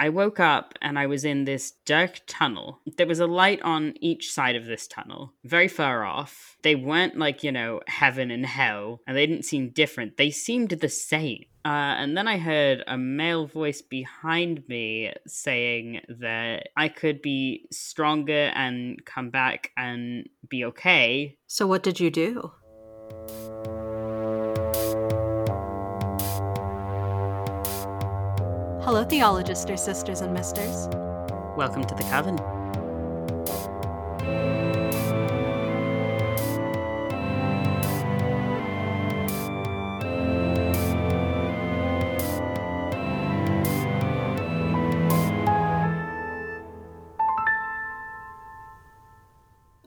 I woke up and I was in this dark tunnel. There was a light on each side of this tunnel, very far off. They weren't like, you know, heaven and hell, and they didn't seem different. They seemed the same. Uh, and then I heard a male voice behind me saying that I could be stronger and come back and be okay. So, what did you do? Hello, theologists, sisters and misters. Welcome to the Coven.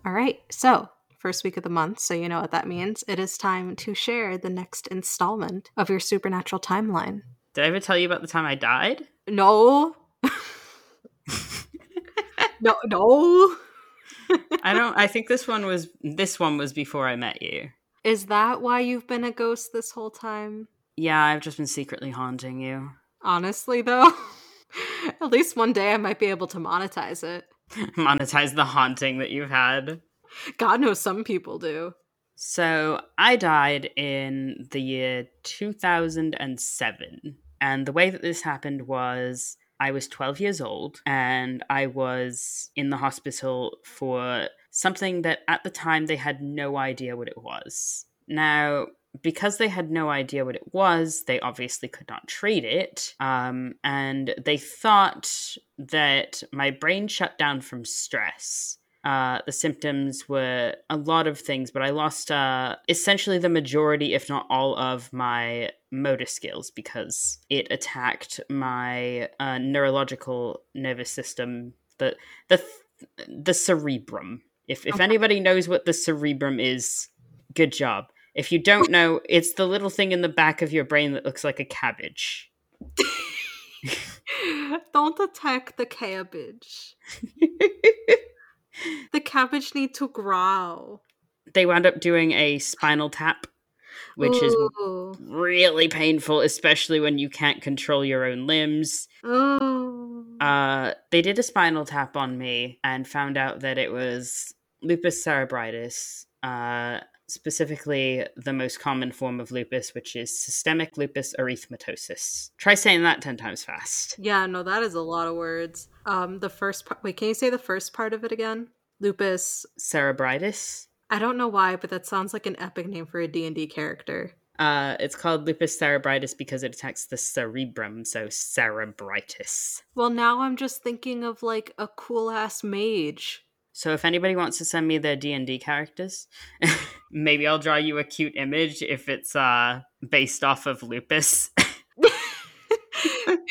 All right, so first week of the month, so you know what that means. It is time to share the next installment of your supernatural timeline. Did I ever tell you about the time I died? No. no, no. I don't I think this one was this one was before I met you. Is that why you've been a ghost this whole time? Yeah, I've just been secretly haunting you. Honestly though, at least one day I might be able to monetize it. monetize the haunting that you've had. God knows some people do. So, I died in the year 2007. And the way that this happened was I was 12 years old and I was in the hospital for something that at the time they had no idea what it was. Now, because they had no idea what it was, they obviously could not treat it. Um, and they thought that my brain shut down from stress. Uh, the symptoms were a lot of things, but I lost uh, essentially the majority, if not all, of my motor skills because it attacked my uh, neurological nervous system, the the the cerebrum. If if anybody knows what the cerebrum is, good job. If you don't know, it's the little thing in the back of your brain that looks like a cabbage. Don't attack the cabbage. the cabbage need to grow. They wound up doing a spinal tap, which Ooh. is really painful, especially when you can't control your own limbs. Uh, they did a spinal tap on me and found out that it was lupus cerebritis. Uh, specifically the most common form of lupus, which is systemic lupus erythematosus. Try saying that 10 times fast. Yeah, no, that is a lot of words. Um, the first part, wait, can you say the first part of it again? Lupus cerebritis. I don't know why, but that sounds like an epic name for a D&D character. Uh, it's called lupus cerebritis because it attacks the cerebrum, so cerebritis. Well, now I'm just thinking of like a cool ass mage so if anybody wants to send me their D&D characters, maybe I'll draw you a cute image if it's uh based off of lupus.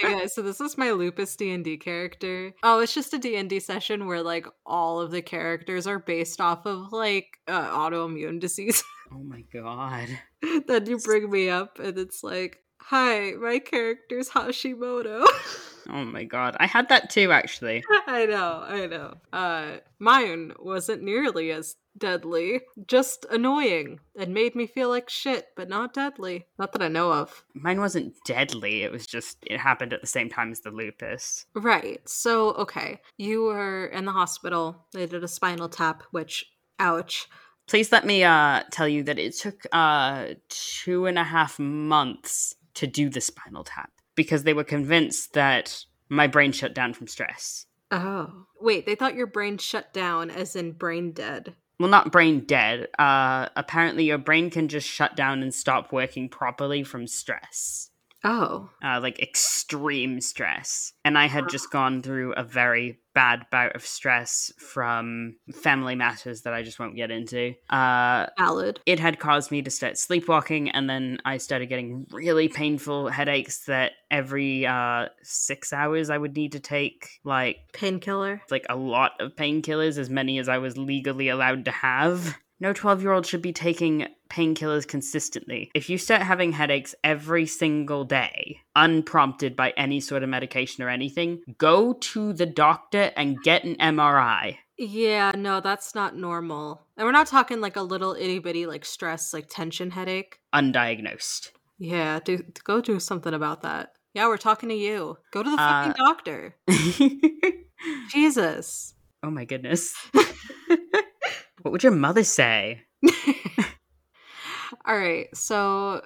yeah, so this is my lupus D&D character. Oh, it's just a D&D session where like all of the characters are based off of like uh, autoimmune disease. oh my god. then you bring me up and it's like, "Hi, my character's Hashimoto." Oh my god. I had that too actually. I know, I know. Uh mine wasn't nearly as deadly, just annoying and made me feel like shit, but not deadly. Not that I know of. Mine wasn't deadly, it was just it happened at the same time as the lupus. Right. So, okay. You were in the hospital. They did a spinal tap, which ouch. Please let me uh tell you that it took uh two and a half months to do the spinal tap because they were convinced that my brain shut down from stress. Oh. Wait, they thought your brain shut down as in brain dead. Well, not brain dead. Uh, apparently, your brain can just shut down and stop working properly from stress. Oh. Uh, like extreme stress. And I had just gone through a very bad bout of stress from family matters that I just won't get into. Uh, Valid. It had caused me to start sleepwalking, and then I started getting really painful headaches that every uh, six hours I would need to take, like, painkiller. Like a lot of painkillers, as many as I was legally allowed to have. No 12 year old should be taking painkillers consistently. If you start having headaches every single day, unprompted by any sort of medication or anything, go to the doctor and get an MRI. Yeah, no, that's not normal. And we're not talking like a little itty bitty like stress, like tension headache. Undiagnosed. Yeah, do go do something about that. Yeah, we're talking to you. Go to the Uh, fucking doctor. Jesus. oh my goodness. what would your mother say? All right. So,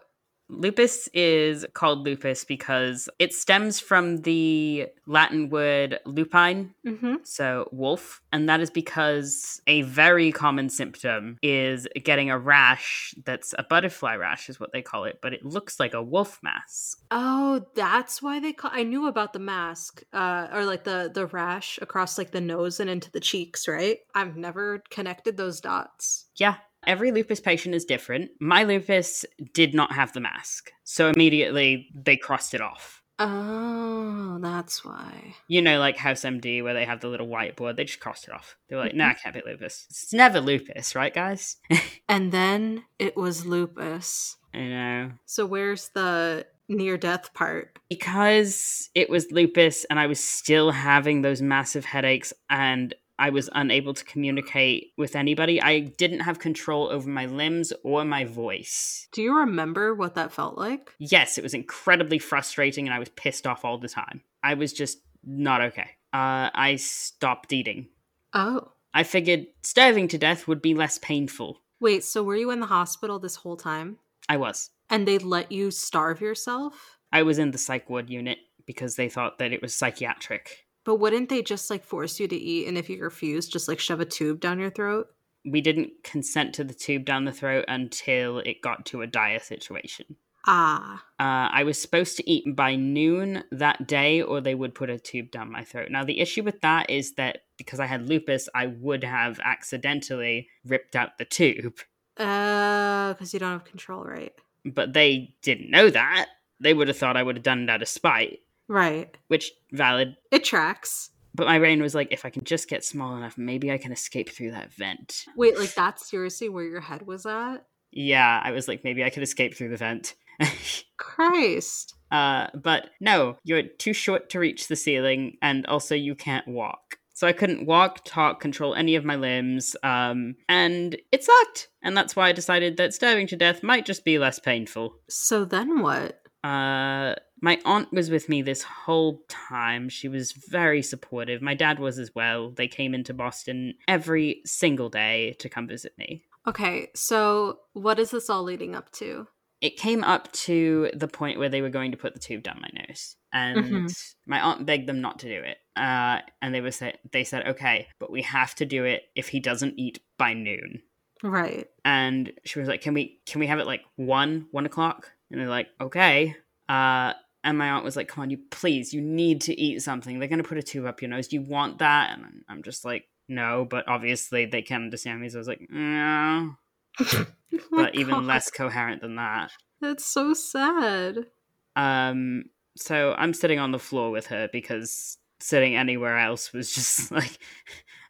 Lupus is called lupus because it stems from the Latin word lupine, mhm. so wolf, and that is because a very common symptom is getting a rash that's a butterfly rash, is what they call it, but it looks like a wolf mask. oh, that's why they call. I knew about the mask, uh, or like the the rash across like the nose and into the cheeks. Right. I've never connected those dots. Yeah. Every lupus patient is different. My lupus did not have the mask. So immediately they crossed it off. Oh, that's why. You know, like House MD, where they have the little whiteboard, they just crossed it off. They were like, mm-hmm. nah, I can't be lupus. It's never lupus, right, guys? And then it was lupus. I know. So where's the near death part? Because it was lupus and I was still having those massive headaches and I was unable to communicate with anybody, I didn't have control over my limbs or my voice. Do you remember what that felt like? Yes, it was incredibly frustrating and I was pissed off all the time. I was just not okay. Uh, I stopped eating. Oh. I figured starving to death would be less painful. Wait, so were you in the hospital this whole time? I was. And they let you starve yourself? I was in the psych ward unit because they thought that it was psychiatric. But wouldn't they just like force you to eat and if you refuse, just like shove a tube down your throat? We didn't consent to the tube down the throat until it got to a dire situation. Ah. Uh, I was supposed to eat by noon that day, or they would put a tube down my throat. Now, the issue with that is that because I had lupus, I would have accidentally ripped out the tube. Uh, because you don't have control, right? But they didn't know that. They would have thought I would have done it out of spite, Right. which valid. It tracks. But my brain was like, if I can just get small enough, maybe I can escape through that vent. Wait, like that's seriously where your head was at? Yeah, I was like, maybe I could escape through the vent. Christ. uh, but no, you're too short to reach the ceiling, and also you can't walk. So I couldn't walk, talk, control any of my limbs, um, and it sucked. And that's why I decided that starving to death might just be less painful. So then what? Uh, my aunt was with me this whole time. She was very supportive. My dad was as well. They came into Boston every single day to come visit me. Okay, so what is this all leading up to? It came up to the point where they were going to put the tube down my nose, and Mhm. my aunt begged them not to do it. Uh, and they were say- they said, "Okay, but we have to do it if he doesn't eat by noon." Right. and she was like, "Can we can we have it like one one o'clock?" And they're like, "Okay." Uh, and my aunt was like, "Come on, you please, you need to eat something. They're gonna put a tube up your nose. Do you want that?" And I'm- just like, "No," but obviously they can understand me, so I was like, "No," Oh but even less coherent than that. That's so sad. Um, so I'm sitting on the floor with her because sitting anywhere else was just like,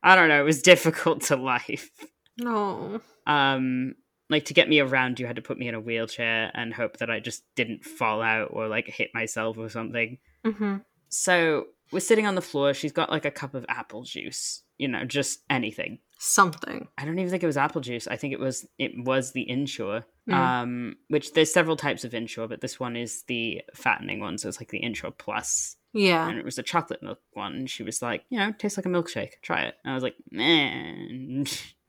I don't know, it was difficult to life. No. um like to get me around you had to put me in a wheelchair and hope that i just didn't fall out or like hit myself or something Mm-hmm. so we're sitting on the floor she's got like a cup of apple juice you know just anything Something. i don't even think it was apple juice i think it was it was the Ensure Mm. um which there's several types of Ensure but this one is the fattening one so it's like the Ensure plus Yeah. and it was a chocolate milk one and she was like you know it tastes like a milkshake try it and i was like man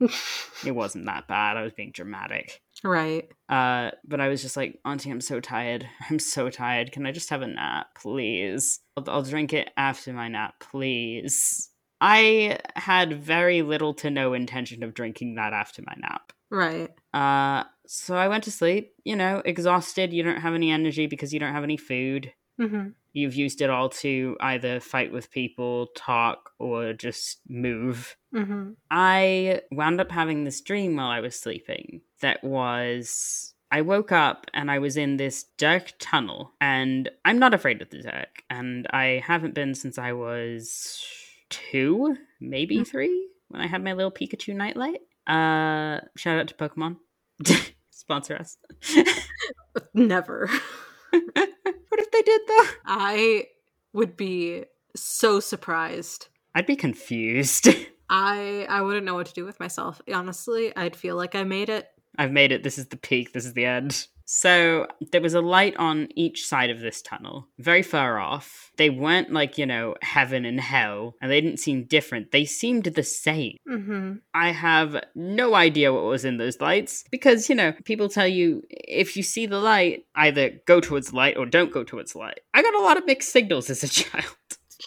it wasn't that bad i was being dramatic right. Uh, but I was just like, Auntie, I'm so tired. I'm so tired. Can I just have a nap, please? I'll, I'll drink it after my nap, please. I had very little to no intention of drinking that after my nap. Right. Uh, so I went to sleep, you know, exhausted. You don't have any energy because you don't have any food. Mm-hmm. You've used it all to either fight with people, talk, or just move. Mm-hmm. I wound up having this dream while I was sleeping that was I woke up and I was in this dark tunnel and I'm not afraid of the dark and I haven't been since I was 2, maybe Mm. 3 when I had my little Pikachu nightlight. Uh shout out to Pokemon. Sponsor us. Never. if they did though? I would be so surprised. I'd be confused. I I wouldn't know what to do with myself. Honestly, I'd feel like I made it. I've made it. This is the peak. This is the end. So there was a light on each side of this tunnel, very far off. They weren't like, you know, heaven and hell, and they didn't seem different. They seemed the same. Mm-hmm. I have no idea what was in those lights because, you know, people tell you if you see the light, either go towards the light or don't go towards the light. I got a lot of mixed signals as a child.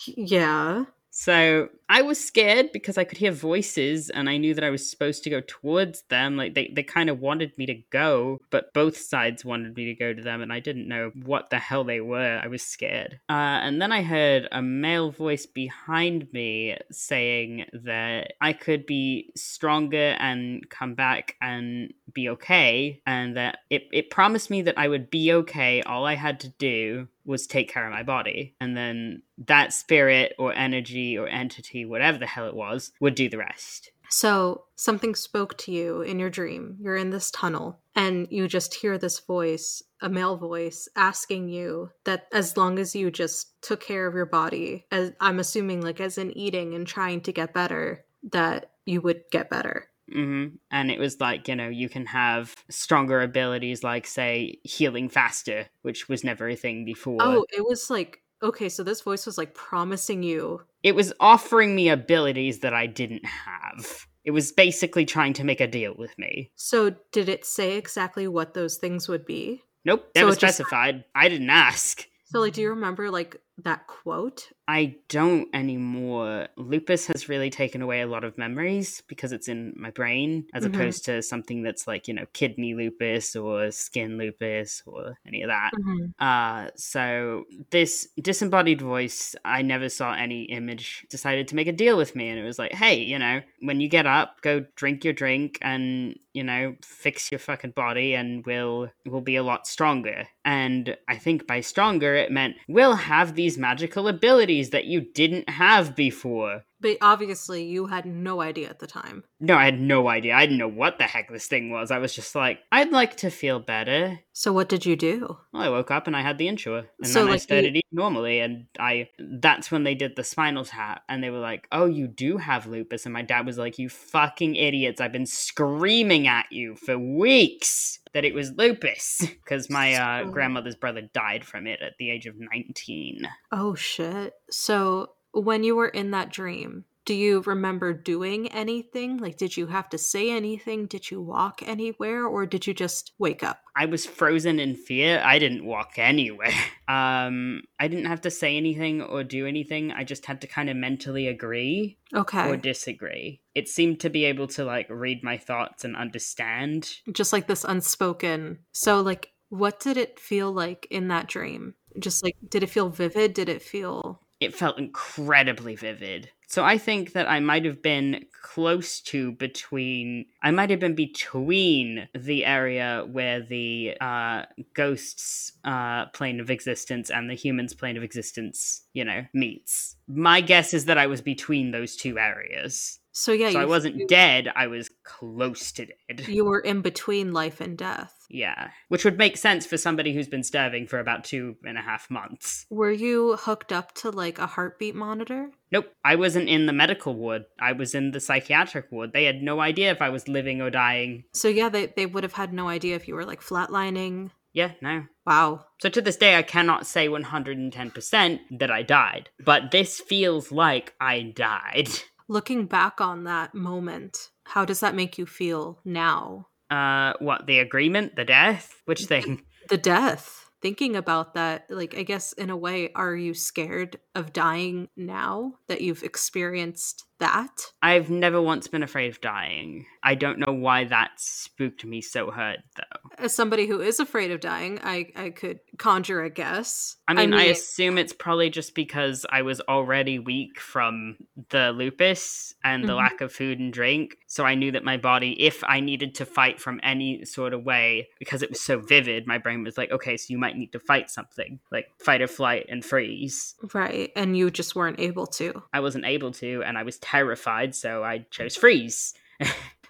Yeah. So I was scared because I could hear voices and I knew that I was supposed to go towards them. Like they, they kind of wanted me to go, but both sides wanted me to go to them and I didn't know what the hell they were. I was scared. Uh, and then I heard a male voice behind me saying that I could be stronger and come back and be okay and that it, it promised me that I would be okay. All I had to do was take care of my body. And then that spirit or energy or entity, whatever the hell it was, would do the rest. So something spoke to you in your dream. You're in this tunnel and you just hear this voice, a male voice, asking you that as long as you just took care of your body, as I'm assuming like as in eating and trying to get better, that you would get better. Hmm And it was like, you know, you can have stronger abilities like, say, healing faster, which was never a thing before. Oh, it was like okay, so this voice was like promising you. It was offering me abilities that I didn't have. It was basically trying to make a deal with me. So did it say exactly what those things would be? Nope, So never it just- specified. I didn't ask. So like do you remember like that quote? I don't anymore. Lupus has really taken away a lot of memories because it's in my brain, as Mhm. opposed to something that's like, you know, kidney lupus or skin lupus or any of that. Uh, so this disembodied voice, I never saw any image, decided to make a deal with me. And it was like, hey, you know, when you get up, go drink your drink and, you know, fix your fucking body and we'll, we'll be a lot stronger. And I think by stronger, it meant we'll have these magical abilities that you didn't have before. But obviously you had no idea at the time. No, I had no idea. I didn't know what the heck this thing was. I was just like, I'd like to feel better. So what did you do? Well, I woke up and I had the Ensure, and So, then I started you- eating normally. And I that's when they did the spinal tap, and they were like, "Oh, you do have lupus." And my dad was like, "You fucking idiots! I've been screaming at you for weeks that it was lupus because my uh, grandmother's brother died from it at the age of nineteen." Oh shit. So when you were in that dream, do you remember doing anything? Like did you have to say anything? Did you walk anywhere or did you just wake up? I was frozen in fear. I didn't walk anywhere. Um, I didn't have to say anything or do anything. I just had to kind of mentally agree Okay. or disagree. It seemed to be able to like read my thoughts and understand. just like this unspoken. So like what did it feel like in that dream? Just like did it feel vivid? Did it feel It felt incredibly vivid. So I think that I might have been close to between I might have been between the area where the uh ghosts uh plane of existence and the humans plane of existence, you know, meets. My guess is that I was between those two areas. So yeah, so I wasn't you, dead, I was close to dead. You were in between life and death. Yeah. Which would make sense for somebody who's been starving for about two and a half months. Were you hooked up to like a heartbeat monitor? Nope. I wasn't in the medical ward. I was in the psychiatric ward. They had no idea if I was living or dying. So yeah, they they would have had no idea if you were like flatlining. Yeah, no. Wow. So to this day, I cannot say 110% that I died. But this feels like I died. Looking back on that moment, how does that make you feel now? Uh, what, the agreement? The death? Which thing? The death. Thinking about that, like, I guess in a way, are you scared of dying now that you've experienced that? I've never once been afraid of dying. I don't know why that spooked me so hard, though. As somebody who is afraid of dying, I, I could conjure a guess. I mean, I, assume it's probably just because I was already weak from the lupus and the Mhm. lack of food and drink. So I knew that my body, if I needed to fight from any sort of way, because it was so vivid, my brain was like, okay, so you might need to fight something, like fight or flight and freeze. right, and you just weren't able to. I wasn't able to, and I was terrified, so I chose freeze.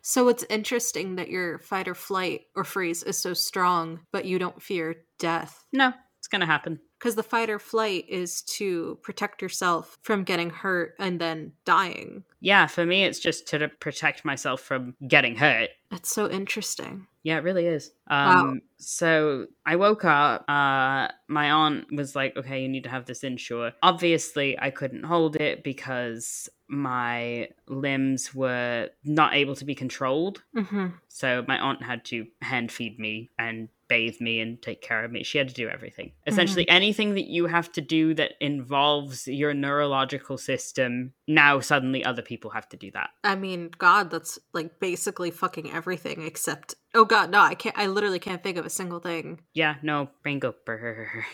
So it's interesting that your fight or flight or freeze is so strong, but you don't fear death. No, it's gonna happen. Because the fight or flight is to protect yourself from getting hurt and then dying. Yeah, for me, it's just to protect myself from getting hurt. It's so interesting. Yeah, it really is. Wow. Um, So I woke up. Uh, my aunt was like, "Okay, you need to have this Ensure." Obviously, I couldn't hold it because my limbs were not able to be controlled. hmm So my aunt had to hand feed me and bathe me and take care of me. She had to do everything. Essentially, anything that you have to do that involves your neurological system, now suddenly other people have to do that. I mean, God, that's like basically fucking everything except. Oh God, no, I can't. I literally can't think of a single thing. Yeah, no, brain go brr.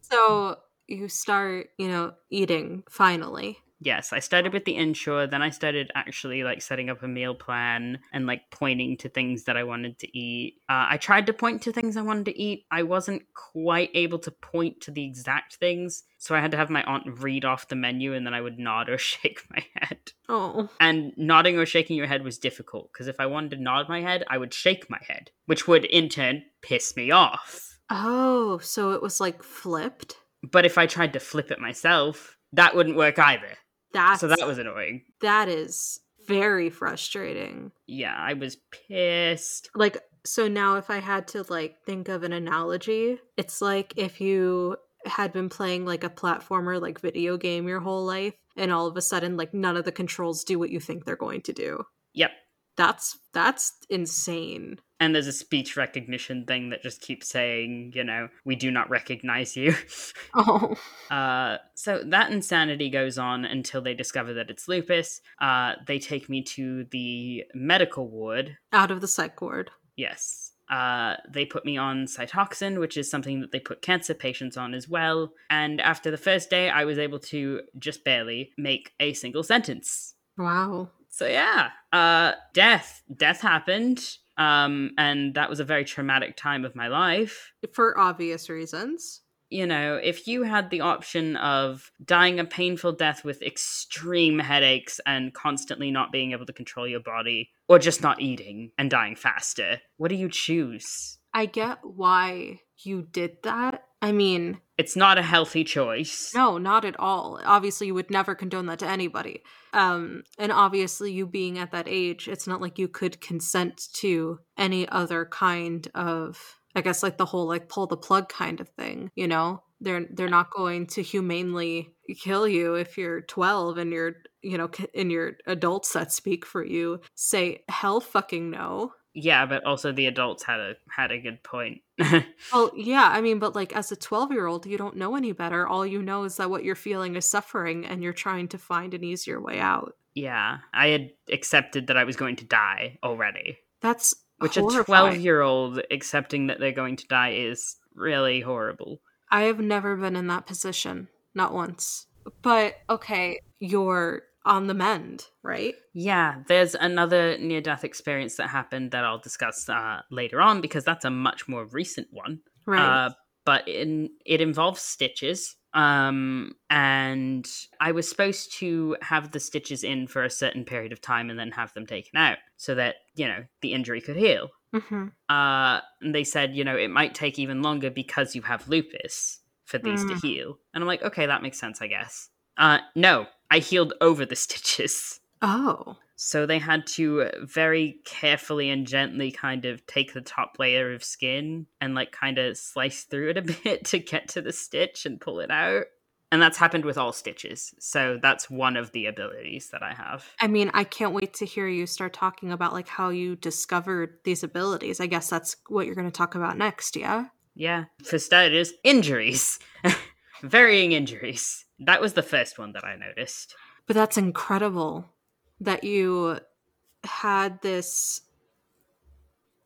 So you start, you know, eating finally. Yes, I started with the Ensure, then I started actually like setting up a meal plan and like pointing to things that I wanted to eat. Uh, I tried to point to things I wanted to eat. I wasn't quite able to point to the exact things, so I had to have my aunt read off the menu and then I would nod or shake my head. Oh, And nodding or shaking your head was difficult because if I wanted to nod my head, I would shake my head, which would in turn piss me off. oh, so it was like flipped. But if I tried to flip it myself, that wouldn't work either. That's So that was annoying. that is very frustrating. Yeah, I was pissed. Like, so now if I had to like think of an analogy, it's like if you had been playing like a platformer like video game your whole life and all of a sudden like none of the controls do what you think they're going to do. Yep. That's that's insane. And there's a speech recognition thing that just keeps saying, you know, we do not recognize you. Oh. uh, so that insanity goes on until they discover that it's lupus. Uh, they take me to the medical ward. Out of the psych ward. Yes. Uh, they put me on Cytoxan, which is something that they put cancer patients on as well. And after the first day, I was able to just barely make a single sentence. Wow. So yeah, uh, death, death happened, um, and that was a very traumatic time of my life. For obvious reasons. You know, if you had the option of dying a painful death with extreme headaches and constantly not being able to control your body, or just not eating and dying faster, what do you choose? I get why you did that. I mean, It's not a healthy choice. no, not at all. Obviously, you would never condone that to anybody. Um, and obviously, you being at that age, it's not like you could consent to any other kind of, I guess, like the whole like pull the plug kind of thing. You know, they're they're not going to humanely kill you if you're 12 and you're you know in your adults that speak for you say hell fucking no. Yeah, but also the adults had a had a good point. Well, yeah, I mean, but like as a 12 year old, you don't know any better. All you know is that what you're feeling is suffering and you're trying to find an easier way out. yeah, I had accepted that I was going to die already. That's Which a 12 year old accepting that they're going to die is really horrible. I have never been in that position, not once. But okay, you're on the mend, right? Yeah, there's another near death experience that happened that I'll discuss uh, later on because that's a much more recent one. Right. Uh, but in, it involves stitches. Um, and I was supposed to have the stitches in for a certain period of time and then have them taken out so that, you know, the injury could heal. hmm Uh, and they said, you know, it might take even longer because you have lupus for these to Mm. heal. And I'm like, okay, that makes sense, I guess. Uh, no, I healed over the stitches. Oh. So they had to very carefully and gently kind of take the top layer of skin and like kind of slice through it a bit to get to the stitch and pull it out. And that's happened with all stitches. So that's one of the abilities that I have. I mean, I can't wait to hear you start talking about like how you discovered these abilities. I guess that's what you're going to talk about next, yeah? Yeah. For starters, injuries. Varying injuries. That was the first one that I noticed. But that's incredible that you had this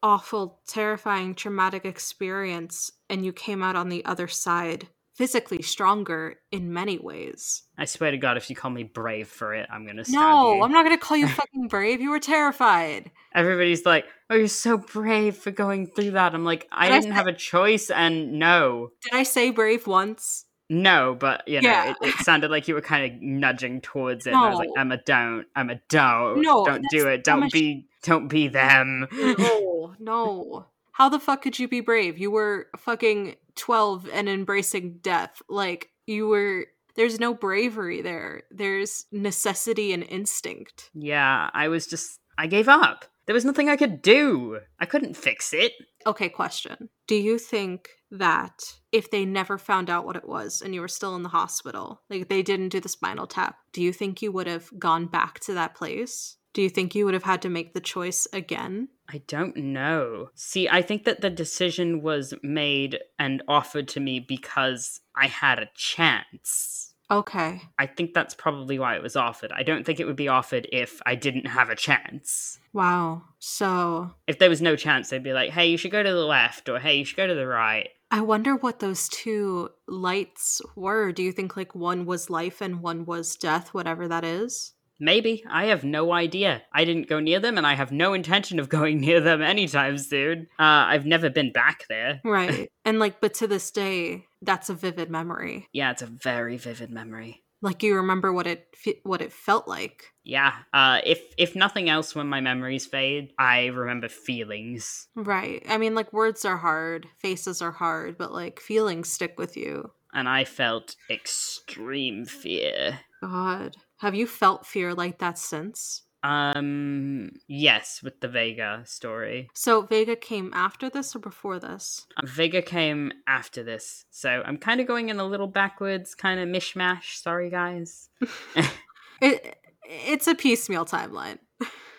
awful, terrifying, traumatic experience and you came out on the other side physically stronger in many ways. I swear to God, if you call me brave for it, I'm gonna No, you. I'm not going to call you fucking brave. You were terrified. Everybody's like, "Oh, you're so brave for going through that." I'm like, I Did didn't say- have a choice, and no, Did I say brave once? No. But you know, Yeah. it, it sounded like you were kind of nudging towards it. And I was like, No. Emma, don't, Emma, don't, No, don't do it. Don't be, don't be them. No, no. How the fuck could you be brave? You were fucking 12 and embracing death. Like, you were. There's no bravery there. There's necessity and instinct. yeah, I was just I gave up. There was nothing I could do. I couldn't fix it. Okay, question. Do you think that if they never found out what it was and you were still in the hospital, like they didn't do the spinal tap, do you think you would have gone back to that place? Do you think you would have had to make the choice again? I don't know. See, I think that the decision was made and offered to me because I had a chance. Okay. I think that's probably why it was offered. I don't think it would be offered if I didn't have a chance. Wow. So. If there was no chance, they'd be like, hey, you should go to the left, or hey, you should go to the right. I wonder what those two lights were. Do you think like one was life and one was death, whatever that is? Maybe. I have no idea. I didn't go near them, and I have no intention of going near them anytime soon. Uh, I've never been back there. Right. and like, but to this day, that's a vivid memory. Yeah, it's a very vivid memory. Like you remember what it what it felt like. Yeah. Uh, if if nothing else, when my memories fade, I remember feelings. Right. I mean, like words are hard, faces are hard, but like feelings stick with you. And I felt extreme fear. God. Have you felt fear like that since? Um, yes, with the Vega story. So Vega came after this or before this? Uh, Vega came after this. So I'm kind of going in a little backwards, kind of mishmash. Sorry, guys. it, it's a piecemeal timeline.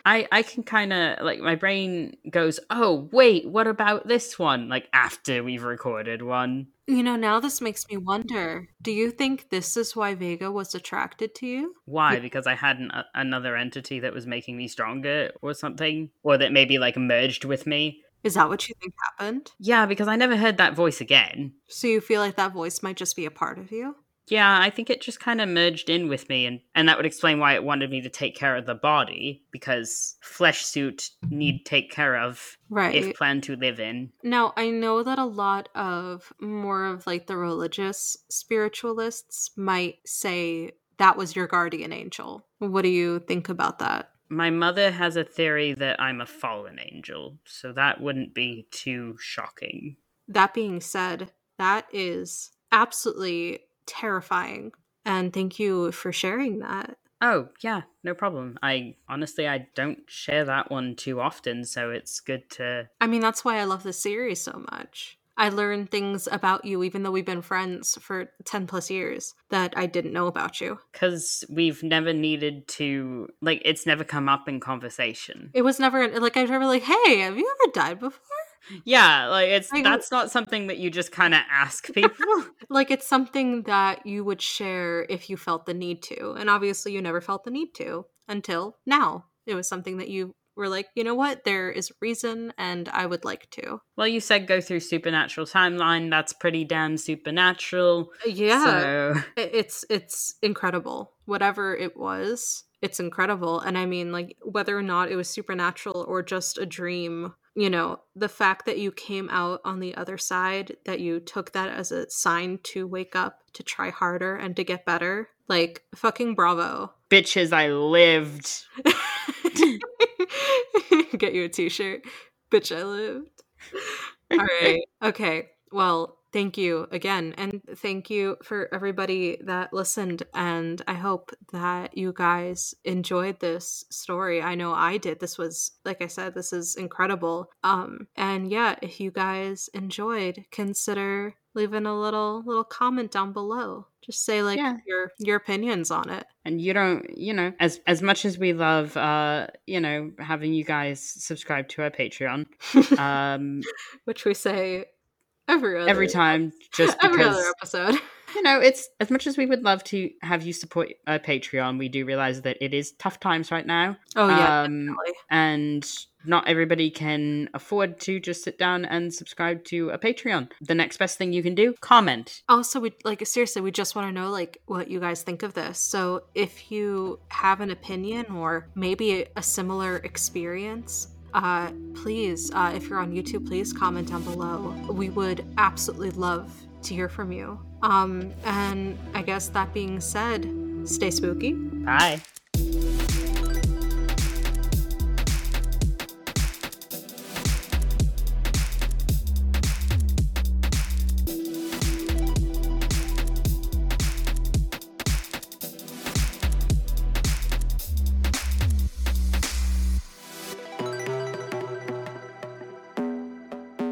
I I can kind of like my brain goes, "Oh, wait, what about this one?" like after we've recorded one. You know, now this makes me wonder. Do you think this is why Vega was attracted to you? Why? Because I had an, uh, another entity that was making me stronger or something or that maybe like merged with me. Is that what you think happened? Yeah, because I never heard that voice again. So you feel like that voice might just be a part of you? Yeah, I think it just kind of merged in with me, and, and that would explain why it wanted me to take care of the body, because flesh suit need take care of right. if plan to live in. Now, I know that a lot of more of like the religious spiritualists might say that was your guardian angel. What do you think about that? My mother has a theory that I'm a fallen angel, so that wouldn't be too shocking. That being said, that is absolutely terrifying. And thank you for sharing that. Oh, yeah, no problem. I honestly I don't share that one too often, so it's good to I mean, that's why I love this series so much. I learn things about you even though we've been friends for 10 plus years that I didn't know about you. Cuz we've never needed to like it's never come up in conversation. It was never like I was never like, "Hey, have you ever died before?" Yeah, like it's like, that's not something that you just kind of ask people. like it's something that you would share if you felt the need to. And obviously you never felt the need to until now. It was something that you were like, you know what, there is reason and I would like to. Well, you said go through supernatural timeline. That's pretty damn supernatural. Uh, yeah. So... It's it's incredible. Whatever it was, it's incredible. And I mean, like, whether or not it was supernatural or just a dream you know, the fact that you came out on the other side, that you took that as a sign to wake up, to try harder, and to get better. Like, fucking bravo. Bitches, I lived. get you a t shirt. Bitch, I lived. All right. Okay. Well, thank you again. And thank you for everybody that listened. And I hope that you guys enjoyed this story. I know I did. This was, like I said, this is incredible. Um, and yeah, if you guys enjoyed, consider leaving a little little comment down below. Just say like yeah. your your opinions on it. And you don't you know as as much as we love uh you know having you guys subscribe to our patreon um which we say every other, every time just because, every other episode you know it's as much as we would love to have you support a uh, patreon we do realize that it is tough times right now. Oh yeah um, and not everybody can afford to just sit down and subscribe to a patreon. The next best thing you can do comment. Also we like seriously we just want to know like what you guys think of this. So if you have an opinion or maybe a similar experience uh, please, uh, if you're on YouTube, please comment down below. We would absolutely love to hear from you. Um, and I guess that being said, stay spooky. Bye.